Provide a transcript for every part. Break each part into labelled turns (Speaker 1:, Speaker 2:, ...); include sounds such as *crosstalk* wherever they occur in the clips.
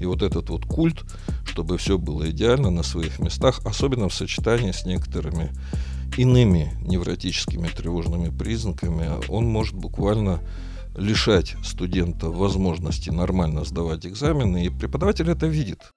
Speaker 1: И вот этот вот культ, чтобы все было идеально на своих местах, особенно в сочетании с некоторыми иными невротическими тревожными признаками, он может буквально лишать студента возможности нормально сдавать экзамены, и преподаватель это видит.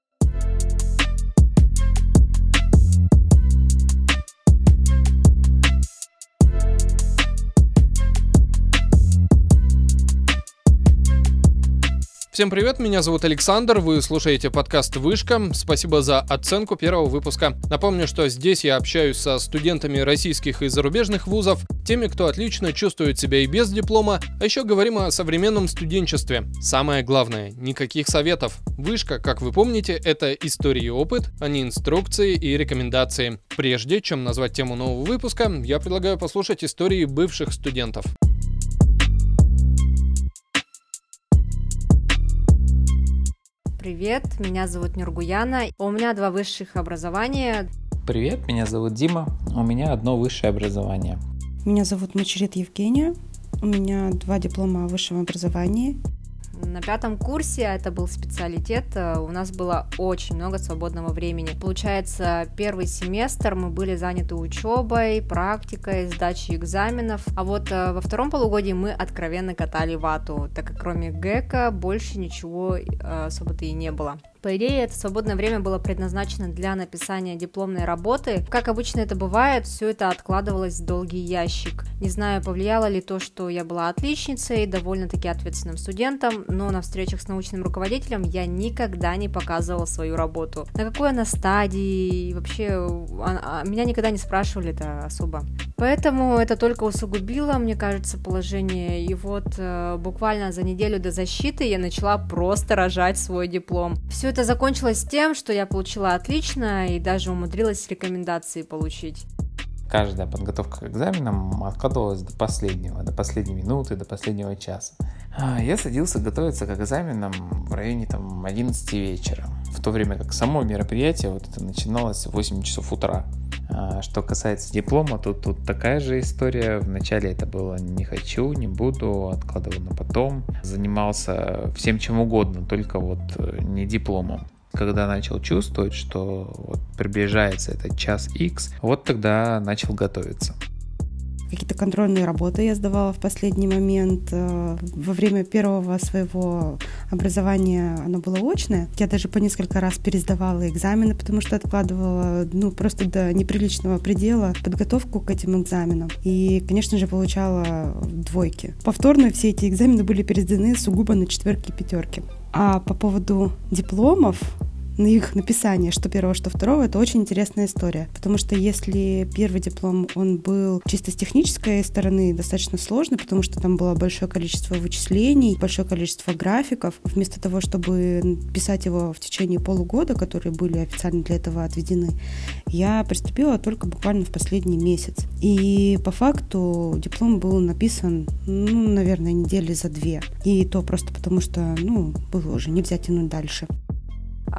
Speaker 2: Всем привет, меня зовут Александр, вы слушаете подкаст «Вышка». Спасибо за оценку первого выпуска. Напомню, что здесь я общаюсь со студентами российских и зарубежных вузов, теми, кто отлично чувствует себя и без диплома, а еще говорим о современном студенчестве. Самое главное, никаких советов. Вышка, как вы помните, это история и опыт, а не инструкции и рекомендации. Прежде чем назвать тему нового выпуска, я предлагаю послушать истории бывших студентов.
Speaker 3: Привет, меня зовут Нюргуяна. У меня два высших образования.
Speaker 4: Привет, меня зовут Дима. У меня одно высшее образование.
Speaker 5: Меня зовут Мачерет Евгения. У меня два диплома о высшем образовании.
Speaker 3: На пятом курсе, это был специалитет, э, у нас было очень много свободного времени. Получается, первый семестр мы были заняты учебой, практикой, сдачей экзаменов, а вот э, во втором полугодии мы откровенно катали вату, так как кроме ГЭКа больше ничего э, особо-то и не было. По идее, это свободное время было предназначено для написания дипломной работы. Как обычно это бывает, все это откладывалось в долгий ящик. Не знаю, повлияло ли то, что я была отличницей, довольно-таки ответственным студентом, но на встречах с научным руководителем я никогда не показывала свою работу. На какой она стадии, вообще а, а, меня никогда не спрашивали это особо. Поэтому это только усугубило, мне кажется, положение. И вот э, буквально за неделю до защиты я начала просто рожать свой диплом. Все это закончилось тем, что я получила отлично и даже умудрилась рекомендации получить.
Speaker 4: Каждая подготовка к экзаменам откладывалась до последнего, до последней минуты, до последнего часа. А, я садился готовиться к экзаменам в районе там 11 вечера, в то время как само мероприятие вот это начиналось в 8 часов утра. А, что касается диплома, то тут такая же история. Вначале это было не хочу, не буду, откладывал на потом. Занимался всем чем угодно, только вот э, не дипломом когда начал чувствовать, что вот приближается этот час X, вот тогда начал готовиться.
Speaker 5: Какие-то контрольные работы я сдавала в последний момент. Э, во время первого своего образования оно было очное. Я даже по несколько раз пересдавала экзамены, потому что откладывала ну, просто до неприличного предела подготовку к этим экзаменам. И, конечно же, получала двойки. Повторно все эти экзамены были пересданы сугубо на четверки и пятерки. А по поводу дипломов, на их написание, что первого, что второго, это очень интересная история. Потому что если первый диплом, он был чисто с технической стороны достаточно сложный, потому что там было большое количество вычислений, большое количество графиков, вместо того, чтобы писать его в течение полугода, которые были официально для этого отведены, я приступила только буквально в последний месяц. И по факту диплом был написан, ну, наверное, недели за две. И то просто потому, что, ну, было уже нельзя тянуть дальше.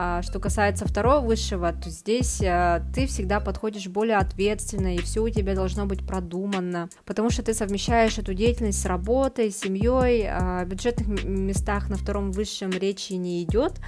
Speaker 3: А что касается второго высшего, то здесь а, ты всегда подходишь более ответственно, и все у тебя должно быть продуманно, потому что ты совмещаешь эту деятельность с работой, с семьей, а, в бюджетных местах на втором высшем речи не идет,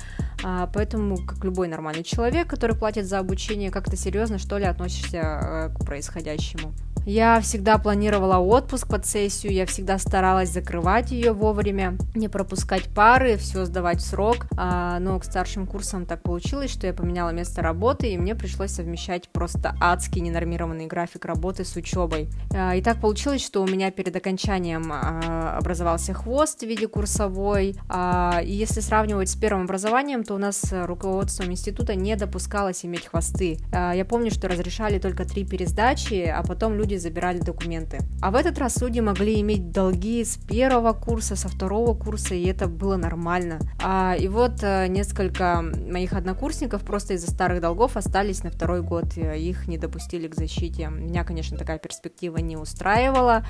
Speaker 3: а, поэтому, как любой нормальный человек, который платит за обучение, как-то серьезно, что ли, относишься а, к происходящему. Я всегда планировала отпуск под сессию, я всегда старалась закрывать ее вовремя, не пропускать пары, все сдавать в срок, а, но к старшим курсам так получилось, что я поменяла место работы, и мне пришлось совмещать просто адский ненормированный график работы с учебой. А, и так получилось, что у меня перед окончанием а, образовался хвост в виде курсовой, и если сравнивать с первым образованием, то у нас руководством института не допускалось иметь хвосты. Я помню, что разрешали только три пересдачи, а потом люди судьи забирали документы. А в этот раз судьи могли иметь долги с первого курса, со второго курса, и это было нормально. А, и вот а, несколько моих однокурсников просто из-за старых долгов остались на второй год, их не допустили к защите. Меня, конечно, такая перспектива не устраивала,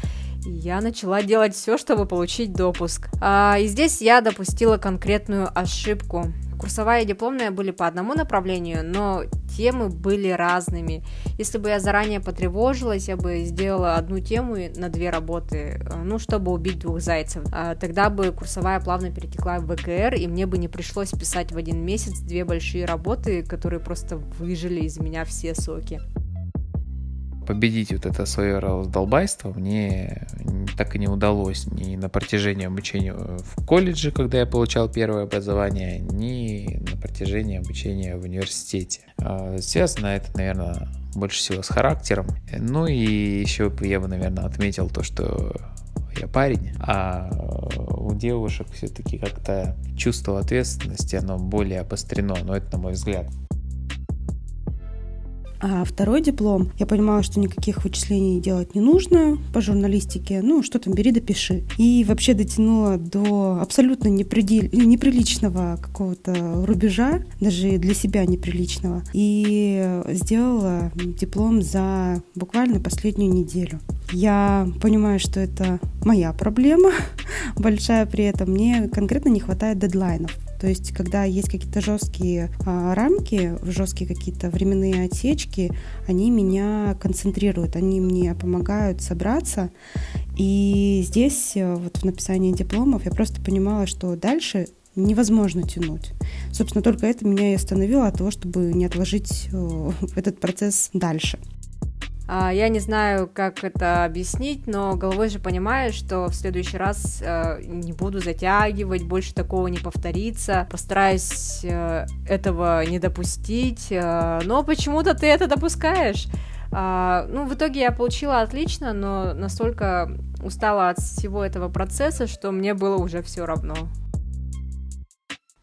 Speaker 3: и я начала делать все, чтобы получить допуск. А, и здесь я допустила конкретную ошибку курсовая и дипломная были по одному направлению, но темы были разными. Если бы я заранее потревожилась, я бы сделала одну тему на две работы, э, ну, чтобы убить двух зайцев. А тогда бы курсовая плавно перетекла в ВКР, и мне бы не пришлось писать в один месяц две большие работы, которые просто выжили из меня все соки
Speaker 4: победить вот это свое раздолбайство мне так и не удалось ни на протяжении обучения в колледже, когда я получал первое образование, ни на протяжении обучения в университете. А, связано это, наверное, больше всего с характером. Ну и еще я бы, наверное, отметил то, что я парень, а у девушек все-таки как-то чувство ответственности, оно более обострено, но это на мой взгляд.
Speaker 5: А второй диплом, я понимала, что никаких вычислений делать не нужно по журналистике. Ну, что там, бери, допиши. И вообще дотянула до абсолютно непредель... неприличного какого-то рубежа, даже для себя неприличного. И сделала диплом за буквально последнюю неделю. Я понимаю, что это моя проблема *laughs* большая при этом. Мне конкретно не хватает дедлайнов. То есть, когда есть какие-то жесткие а, рамки, жесткие какие-то временные отсечки, они меня концентрируют, они мне помогают собраться. И здесь, э, вот в написании дипломов, я просто понимала, что дальше невозможно тянуть. Собственно, только это меня и остановило от того, чтобы не отложить э, *laughs* этот процесс дальше.
Speaker 3: А, я не знаю, как это объяснить, но головой же понимаю, что в следующий раз э, не буду затягивать, больше такого не повторится, постараюсь э, этого не допустить, э, но почему-то ты это допускаешь. А, ну, в итоге я получила отлично, но настолько устала от всего этого процесса, что мне было уже все равно.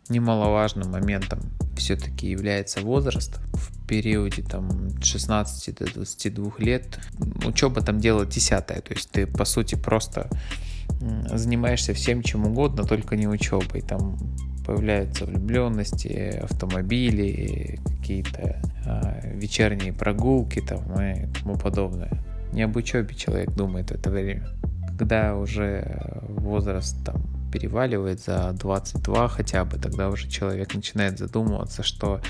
Speaker 4: Немаловажным моментом все-таки является возраст. В периоде там 16 до 22 лет учеба там дело десятое, то есть ты по сути просто занимаешься всем чем угодно, только не учебой. Там появляются влюбленности, автомобили, какие-то э, вечерние прогулки там и тому подобное. Не об учебе человек думает в это время. Когда уже возраст там переваливает за 22 хотя бы, тогда уже человек начинает задумываться, что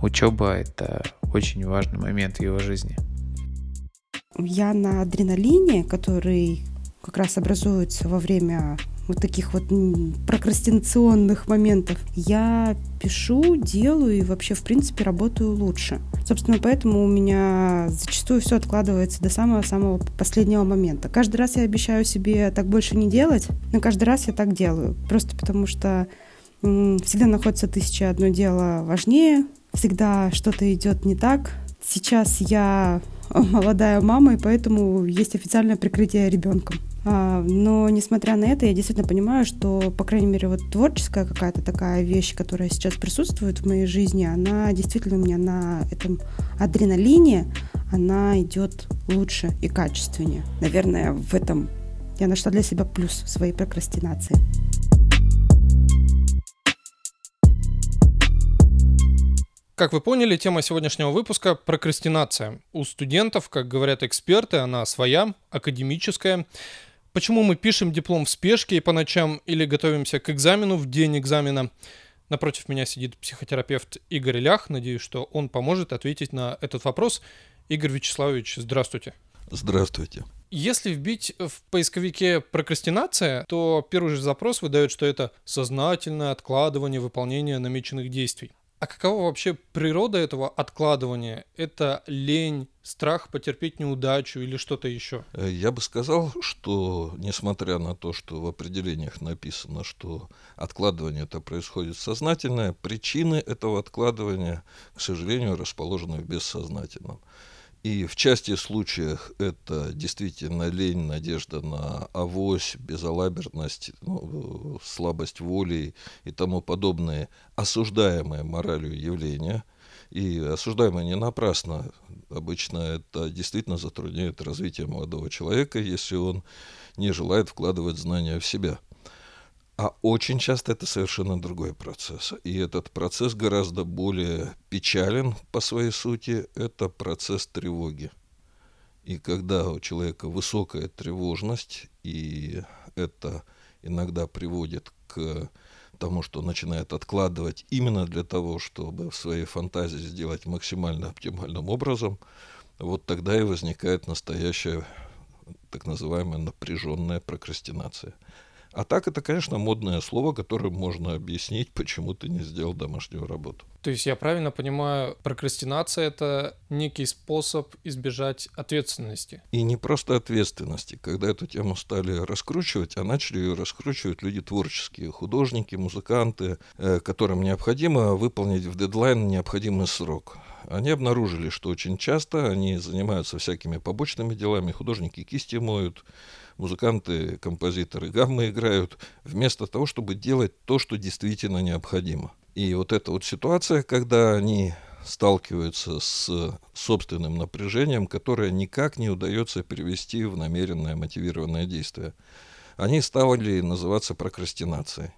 Speaker 4: учеба это очень важный момент в его жизни.
Speaker 5: Я на адреналине, который как раз образуется во время вот таких вот прокрастинационных моментов, я пишу, делаю и вообще, в принципе, работаю лучше. Собственно, поэтому у меня зачастую все откладывается до самого-самого последнего момента. Каждый раз я обещаю себе так больше не делать, но каждый раз я так делаю. Просто потому что всегда находится тысяча одно дело важнее, всегда что-то идет не так. Сейчас я *laughs* молодая мама, и поэтому есть официальное прикрытие ребенком. А, но несмотря на это, я действительно понимаю, что, по крайней мере, вот творческая какая-то такая вещь, которая сейчас присутствует в моей жизни, она действительно у меня на этом адреналине, она идет лучше и качественнее. Наверное, в этом я нашла для себя плюс своей прокрастинации.
Speaker 2: Как вы поняли, тема сегодняшнего выпуска – прокрастинация. У студентов, как говорят эксперты, она своя, академическая. Почему мы пишем диплом в спешке и по ночам или готовимся к экзамену в день экзамена? Напротив меня сидит психотерапевт Игорь Лях. Надеюсь, что он поможет ответить на этот вопрос. Игорь Вячеславович, здравствуйте.
Speaker 1: Здравствуйте.
Speaker 2: Если вбить в поисковике прокрастинация, то первый же запрос выдает, что это сознательное откладывание выполнения намеченных действий. А какова вообще природа этого откладывания? Это лень, страх потерпеть неудачу или что-то еще?
Speaker 1: Э, я бы сказал, что несмотря на то, что в определениях написано, что откладывание это происходит сознательное, причины этого откладывания, к сожалению, расположены в бессознательном. И в части случаев это действительно лень, надежда на авось, безалаберность, ну, слабость воли и тому подобные осуждаемые моралью явления. И осуждаемые не напрасно. Обычно это действительно затрудняет развитие молодого человека, если он не желает вкладывать знания в себя – а очень часто это совершенно другой процесс. И этот процесс гораздо более печален по своей сути. Это процесс тревоги. И когда у человека высокая тревожность, и это иногда приводит к потому что начинает откладывать именно для того, чтобы в своей фантазии сделать максимально оптимальным образом, вот тогда и возникает настоящая так называемая напряженная прокрастинация. А так это, конечно, модное слово, которым можно объяснить, почему ты не сделал домашнюю работу.
Speaker 2: То есть я правильно понимаю, прокрастинация это некий способ избежать ответственности.
Speaker 1: И не просто ответственности. Когда эту тему стали раскручивать, а начали ее раскручивать люди творческие, художники, музыканты, э, которым необходимо выполнить в дедлайн необходимый срок. Они обнаружили, что очень часто они занимаются всякими побочными делами, художники кисти моют, музыканты, композиторы гаммы играют, вместо того, чтобы делать то, что действительно необходимо. И вот эта вот ситуация, когда они сталкиваются с собственным напряжением, которое никак не удается перевести в намеренное мотивированное действие, они стали называться прокрастинацией.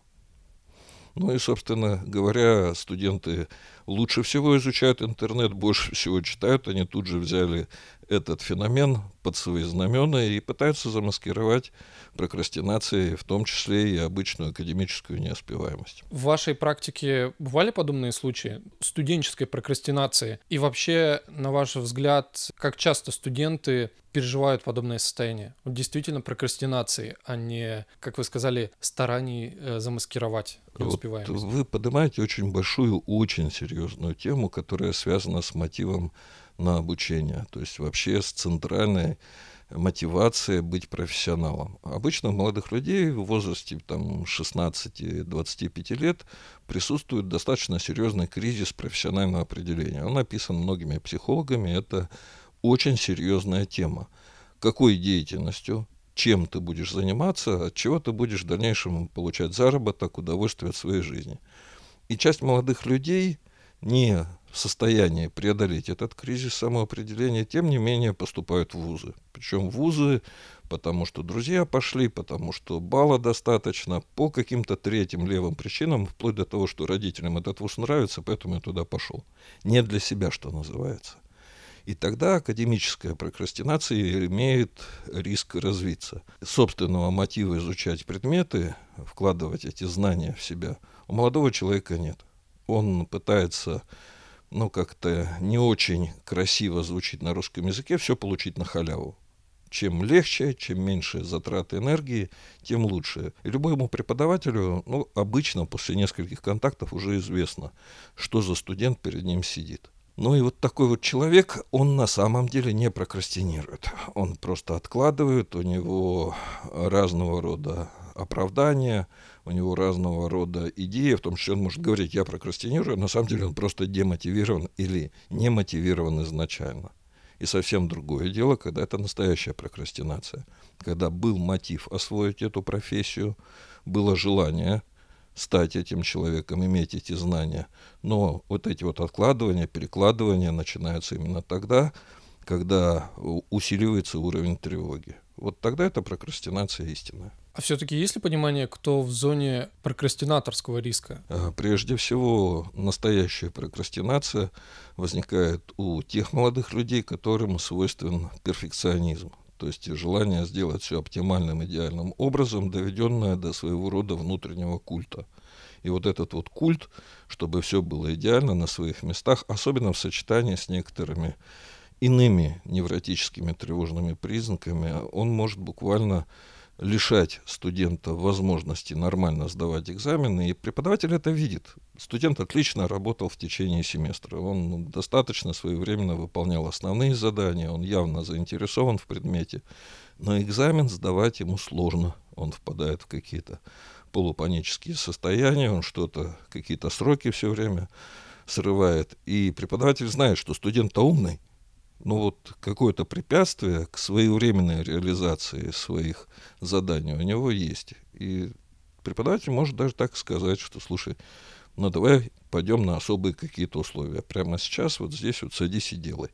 Speaker 1: Ну и, собственно говоря, студенты лучше всего изучают интернет, больше всего читают. Они тут же взяли этот феномен под свои знамена и пытаются замаскировать прокрастинацией, в том числе и обычную академическую неуспеваемость.
Speaker 2: В вашей практике бывали подобные случаи студенческой прокрастинации? И вообще, на ваш взгляд, как часто студенты переживают подобное состояние? Вот действительно прокрастинации, а не, как вы сказали, стараний э, замаскировать неуспеваемость.
Speaker 1: Вот вы поднимаете очень большую, очень серьезную тему, которая связана с мотивом на обучение, то есть вообще с центральной мотивацией быть профессионалом. Обычно у молодых людей в возрасте там, 16-25 лет присутствует достаточно серьезный кризис профессионального определения. Он описан многими психологами, это очень серьезная тема. Какой деятельностью, чем ты будешь заниматься, от чего ты будешь в дальнейшем получать заработок, удовольствие от своей жизни. И часть молодых людей не в состоянии преодолеть этот кризис самоопределения, тем не менее поступают в вузы. Причем вузы, потому что друзья пошли, потому что балла достаточно, по каким-то третьим левым причинам, вплоть до того, что родителям этот вуз нравится, поэтому я туда пошел. Не для себя, что называется. И тогда академическая прокрастинация имеет риск развиться. Собственного мотива изучать предметы, вкладывать эти знания в себя, у молодого человека нет. Он пытается ну, как-то не очень красиво звучит на русском языке, все получить на халяву. Чем легче, чем меньше затраты энергии, тем лучше. И любому преподавателю, ну, обычно после нескольких контактов уже известно, что за студент перед ним сидит. Ну и вот такой вот человек, он на самом деле не прокрастинирует. Он просто откладывает, у него разного рода оправдания, у него разного рода идеи, в том числе он может говорить, я прокрастинирую, на самом деле он просто демотивирован или не мотивирован изначально. И совсем другое дело, когда это настоящая прокрастинация. Когда был мотив освоить эту профессию, было желание стать этим человеком, иметь эти знания. Но вот эти вот откладывания, перекладывания начинаются именно тогда, когда усиливается уровень тревоги. Вот тогда это прокрастинация истинная.
Speaker 2: А все-таки есть ли понимание, кто в зоне прокрастинаторского риска?
Speaker 1: А, прежде всего, настоящая прокрастинация возникает у тех молодых людей, которым свойствен перфекционизм. То есть желание сделать все оптимальным, идеальным образом, доведенное до своего рода внутреннего культа. И вот этот вот культ, чтобы все было идеально на своих местах, особенно в сочетании с некоторыми иными невротическими тревожными признаками, он может буквально лишать студента возможности нормально сдавать экзамены, и преподаватель это видит. Студент отлично работал в течение семестра, он достаточно своевременно выполнял основные задания, он явно заинтересован в предмете, но экзамен сдавать ему сложно, он впадает в какие-то полупанические состояния, он что-то, какие-то сроки все время срывает, и преподаватель знает, что студент-то умный, ну вот какое-то препятствие к своевременной реализации своих заданий у него есть. И преподаватель может даже так сказать, что, слушай, ну давай пойдем на особые какие-то условия. Прямо сейчас вот здесь вот садись и делай.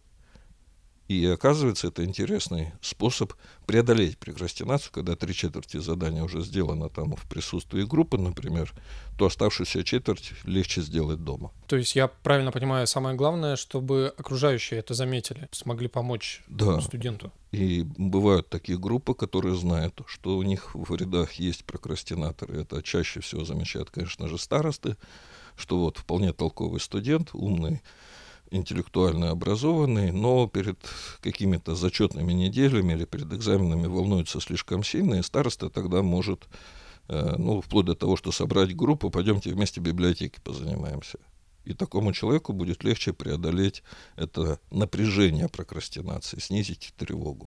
Speaker 1: И оказывается, это интересный способ преодолеть прокрастинацию, когда три четверти задания уже сделано там в присутствии группы, например, то оставшуюся четверть легче сделать дома.
Speaker 2: То есть я правильно понимаю, самое главное, чтобы окружающие это заметили, смогли помочь
Speaker 1: да.
Speaker 2: студенту.
Speaker 1: И бывают такие группы, которые знают, что у них в рядах есть прокрастинаторы. Это чаще всего замечают, конечно же, старосты, что вот вполне толковый студент, умный, интеллектуально образованный, но перед какими-то зачетными неделями или перед экзаменами волнуется слишком сильно, и староста тогда может, э, ну, вплоть до того, что собрать группу, пойдемте вместе в библиотеке позанимаемся. И такому человеку будет легче преодолеть это напряжение прокрастинации, снизить тревогу.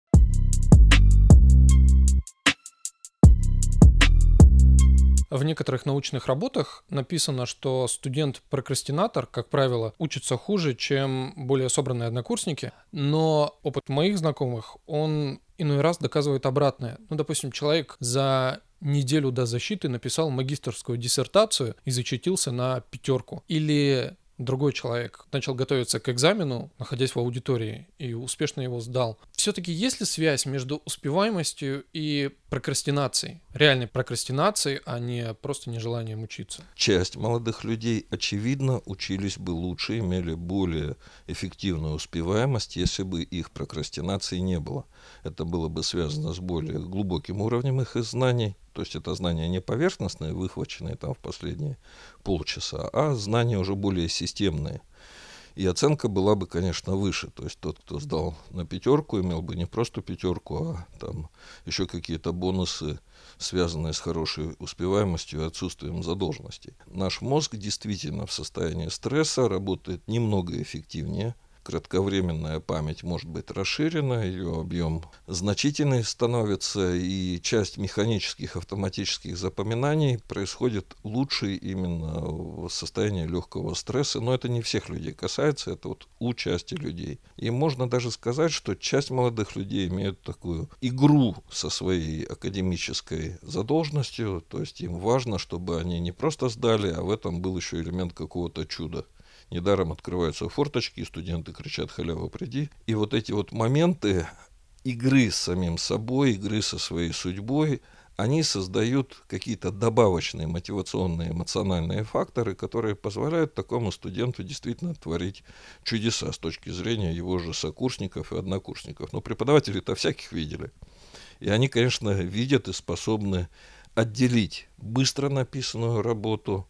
Speaker 2: В некоторых научных работах написано, что студент-прокрастинатор, как правило, учится хуже, чем более собранные однокурсники, но опыт моих знакомых, он иной раз доказывает обратное. Ну, допустим, человек за неделю до защиты написал магистрскую диссертацию и зачитился на пятерку. Или другой человек начал готовиться к экзамену, находясь в аудитории, и успешно его сдал. Все-таки есть ли связь между успеваемостью и прокрастинацией? Реальной прокрастинацией, а не просто нежеланием учиться?
Speaker 1: Часть молодых людей, очевидно, учились бы лучше, имели более эффективную успеваемость, если бы их прокрастинации не было. Это было бы связано с более глубоким уровнем их знаний, то есть это знания не поверхностные, выхваченные там в последние полчаса, а знания уже более системные. И оценка была бы, конечно, выше. То есть тот, кто сдал на пятерку, имел бы не просто пятерку, а там еще какие-то бонусы, связанные с хорошей успеваемостью и отсутствием задолженностей. Наш мозг действительно в состоянии стресса работает немного эффективнее – кратковременная память может быть расширена, ее объем значительный становится, и часть механических автоматических запоминаний происходит лучше именно в состоянии легкого стресса, но это не всех людей касается, это вот у части людей. И можно даже сказать, что часть молодых людей имеют такую игру со своей академической задолженностью, то есть им важно, чтобы они не просто сдали, а в этом был еще элемент какого-то чуда. Недаром открываются форточки, студенты кричат «халява, приди». И вот эти вот моменты игры с самим собой, игры со своей судьбой, они создают какие-то добавочные мотивационные эмоциональные факторы, которые позволяют такому студенту действительно творить чудеса с точки зрения его же сокурсников и однокурсников. Но преподаватели-то всяких видели. И они, конечно, видят и способны отделить быстро написанную работу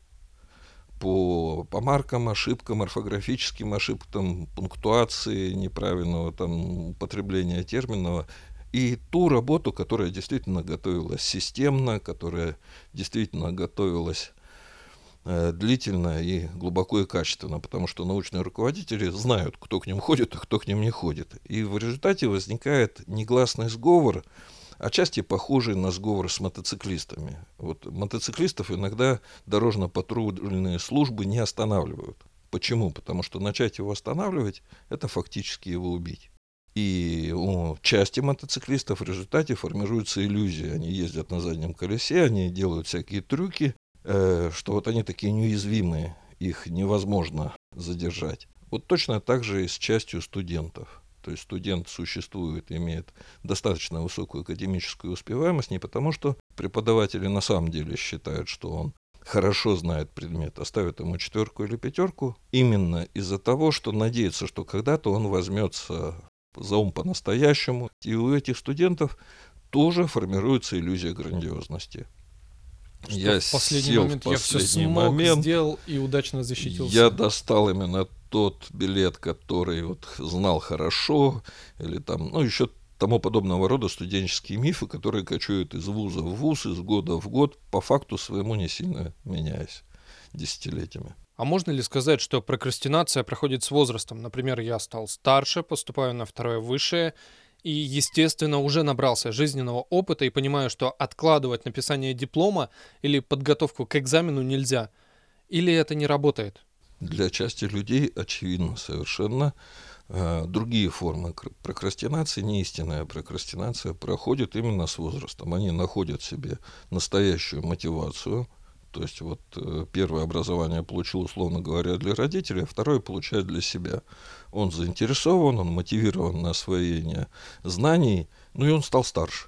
Speaker 1: по помаркам, ошибкам, орфографическим ошибкам, пунктуации, неправильного там употребления терминов, и ту работу, которая действительно готовилась системно, которая действительно готовилась э, длительно и глубоко и качественно, потому что научные руководители знают, кто к ним ходит, а кто к ним не ходит. И в результате возникает негласный сговор, отчасти похожий на сговор с мотоциклистами. Вот мотоциклистов иногда дорожно-патрульные службы не останавливают. Почему? Потому что начать его останавливать – это фактически его убить. И у части мотоциклистов в результате формируется иллюзия. Они ездят на заднем колесе, они делают всякие трюки, э, что вот они такие неуязвимые, их невозможно задержать. Вот точно так же и с частью студентов. То есть студент существует, имеет достаточно высокую академическую успеваемость не потому, что преподаватели на самом деле считают, что он хорошо знает предмет, оставят ему четверку или пятерку, именно из-за того, что надеется, что когда-то он возьмется за ум по-настоящему. И у этих студентов тоже формируется иллюзия грандиозности.
Speaker 2: Что я в последний сел момент в последний я все смог, момент, сделал и удачно защитился.
Speaker 1: Я достал именно тот билет, который вот знал хорошо, или там, ну, еще тому подобного рода студенческие мифы, которые кочуют из вуза в вуз, из года в год, по факту своему не сильно меняясь десятилетиями.
Speaker 2: А можно ли сказать, что прокрастинация проходит с возрастом? Например, я стал старше, поступаю на второе высшее, и, естественно, уже набрался жизненного опыта и понимаю, что откладывать написание диплома или подготовку к экзамену нельзя. Или это не работает?
Speaker 1: Для части людей очевидно совершенно. А, другие формы прокрастинации, не истинная прокрастинация, проходит именно с возрастом. Они находят себе настоящую мотивацию, То есть вот э, первое образование получил, условно говоря, для родителей, а второе получает для себя. Он заинтересован, он мотивирован на освоение знаний, ну и он стал старше.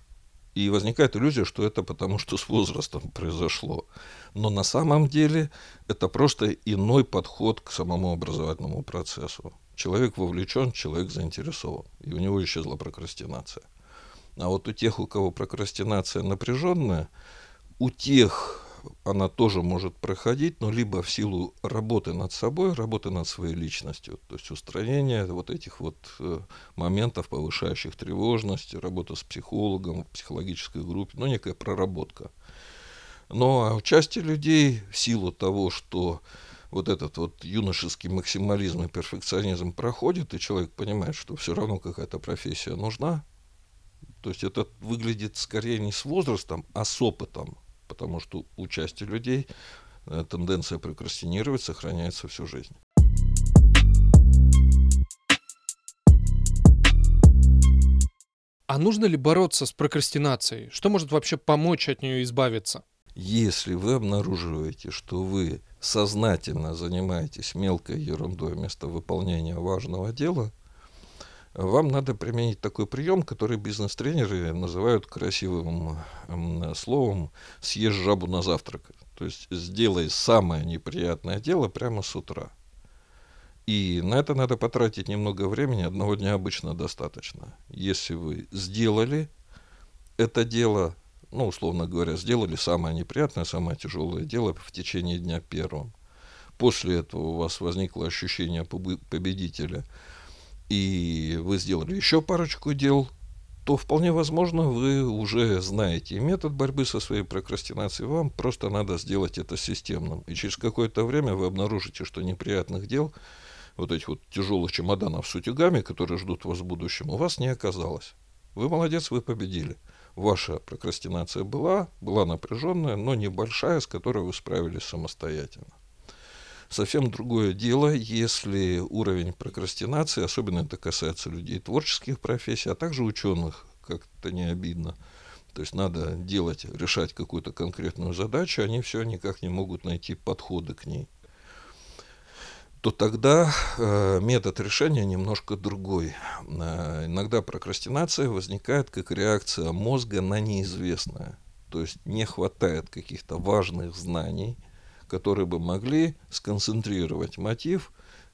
Speaker 1: И возникает иллюзия, что это потому, что с возрастом произошло. Но на самом деле это просто иной подход к самому образовательному процессу. Человек вовлечен, человек заинтересован. И у него исчезла прокрастинация. А вот у тех, у кого прокрастинация напряженная, у тех она тоже может проходить, но либо в силу работы над собой, работы над своей личностью, то есть устранение вот этих вот э, моментов, повышающих тревожность, работа с психологом, в психологической группе, ну, некая проработка. Но а у части людей в силу того, что вот этот вот юношеский максимализм и перфекционизм проходит, и человек понимает, что все равно какая-то профессия нужна, то есть это выглядит скорее не с возрастом, а с опытом потому что у части людей э, тенденция прокрастинировать сохраняется всю жизнь.
Speaker 2: А нужно ли бороться с прокрастинацией? Что может вообще помочь от нее избавиться?
Speaker 1: Если вы обнаруживаете, что вы сознательно занимаетесь мелкой ерундой вместо выполнения важного дела, вам надо применить такой прием, который бизнес-тренеры называют красивым словом «съешь жабу на завтрак». То есть сделай самое неприятное дело прямо с утра. И на это надо потратить немного времени, одного дня обычно достаточно. Если вы сделали это дело, ну, условно говоря, сделали самое неприятное, самое тяжелое дело в течение дня первым. После этого у вас возникло ощущение победителя – и вы сделали еще парочку дел, то вполне возможно вы уже знаете метод борьбы со своей прокрастинацией. Вам просто надо сделать это системным. И через какое-то время вы обнаружите, что неприятных дел, вот этих вот тяжелых чемоданов с утюгами, которые ждут вас в будущем, у вас не оказалось. Вы молодец, вы победили. Ваша прокрастинация была, была напряженная, но небольшая, с которой вы справились самостоятельно. Совсем другое дело, если уровень прокрастинации, особенно это касается людей творческих профессий, а также ученых, как-то не обидно. То есть надо делать, решать какую-то конкретную задачу, они все никак не могут найти подходы к ней то тогда э, метод решения немножко другой. Э, иногда прокрастинация возникает как реакция мозга на неизвестное. То есть не хватает каких-то важных знаний, которые бы могли сконцентрировать мотив,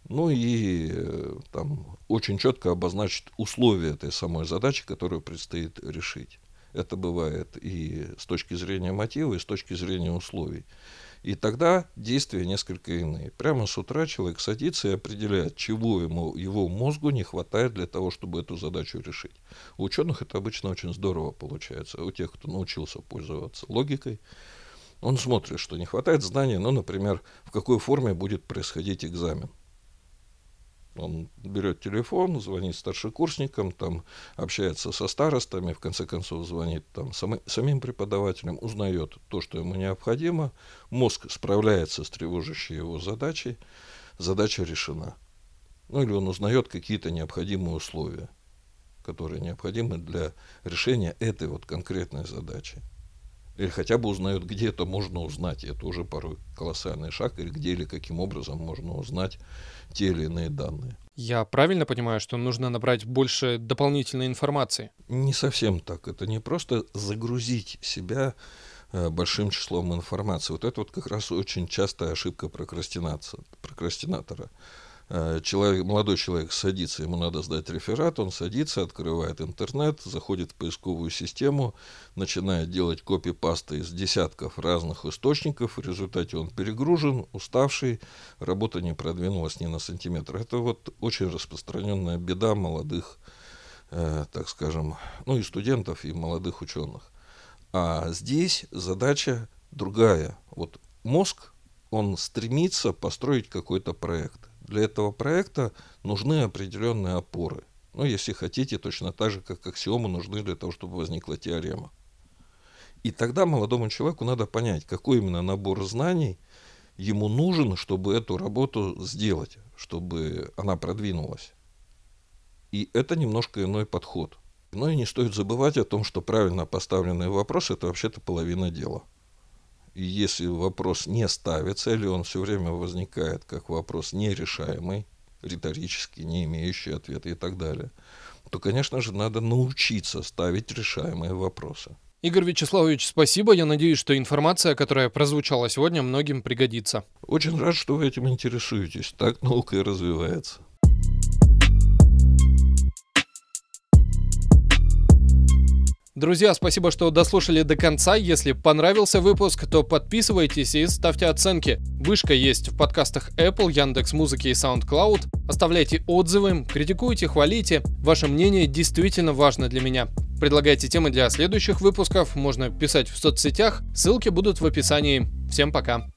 Speaker 1: ну и э, там очень четко обозначить условия этой самой задачи, которую предстоит решить. Это бывает и с точки зрения мотива, и с точки зрения условий. И тогда действия несколько иные. Прямо с утра человек садится и определяет, чего ему, его мозгу не хватает для того, чтобы эту задачу решить. У ученых это обычно очень здорово получается. У тех, кто научился пользоваться логикой, он смотрит, что не хватает знаний, ну, например, в какой форме будет происходить экзамен. Он берет телефон, звонит старшекурсникам, там общается со старостами, в конце концов звонит там сам, самим преподавателям, узнает то, что ему необходимо, мозг справляется с тревожащей его задачей, задача решена. Ну или он узнает какие-то необходимые условия, которые необходимы для решения этой вот конкретной задачи или хотя бы узнают, где это можно узнать. И это уже порой колоссальный шаг, или где или каким образом можно узнать те или иные данные.
Speaker 2: Я правильно понимаю, что нужно набрать больше дополнительной информации?
Speaker 1: Не совсем так. Это не просто загрузить себя э, большим числом информации. Вот это вот как раз очень частая ошибка прокрастинации, прокрастинатора. Э, человек, молодой человек садится, ему надо сдать реферат, он садится, открывает интернет, заходит в поисковую систему, начинает делать копипасты из десятков разных источников, в результате он перегружен, уставший, работа не продвинулась ни на сантиметр. Это вот очень распространенная беда молодых, э, так скажем, ну и студентов, и молодых ученых. А здесь задача другая. Вот мозг, он стремится построить какой-то проект для этого проекта нужны определенные опоры. Ну, если хотите, точно так же, как аксиомы нужны для того, чтобы возникла теорема. И тогда молодому человеку надо понять, какой именно набор знаний ему нужен, чтобы эту работу сделать, чтобы она продвинулась. И это немножко иной подход. Но и не стоит забывать о том, что правильно поставленный вопрос – это вообще-то половина дела. Если вопрос не ставится, или он все время возникает как вопрос нерешаемый, риторический, не имеющий ответа и так далее, то, конечно же, надо научиться ставить решаемые вопросы.
Speaker 2: Игорь Вячеславович, спасибо. Я надеюсь, что информация, которая прозвучала сегодня, многим пригодится.
Speaker 1: Очень рад, что вы этим интересуетесь. Так наука и развивается.
Speaker 2: Друзья, спасибо, что дослушали до конца. Если понравился выпуск, то подписывайтесь и ставьте оценки. Вышка есть в подкастах Apple, Яндекс Музыки и SoundCloud. Оставляйте отзывы, критикуйте, хвалите. Ваше мнение действительно важно для меня. Предлагайте темы для следующих выпусков, можно писать в соцсетях, ссылки будут в описании. Всем пока!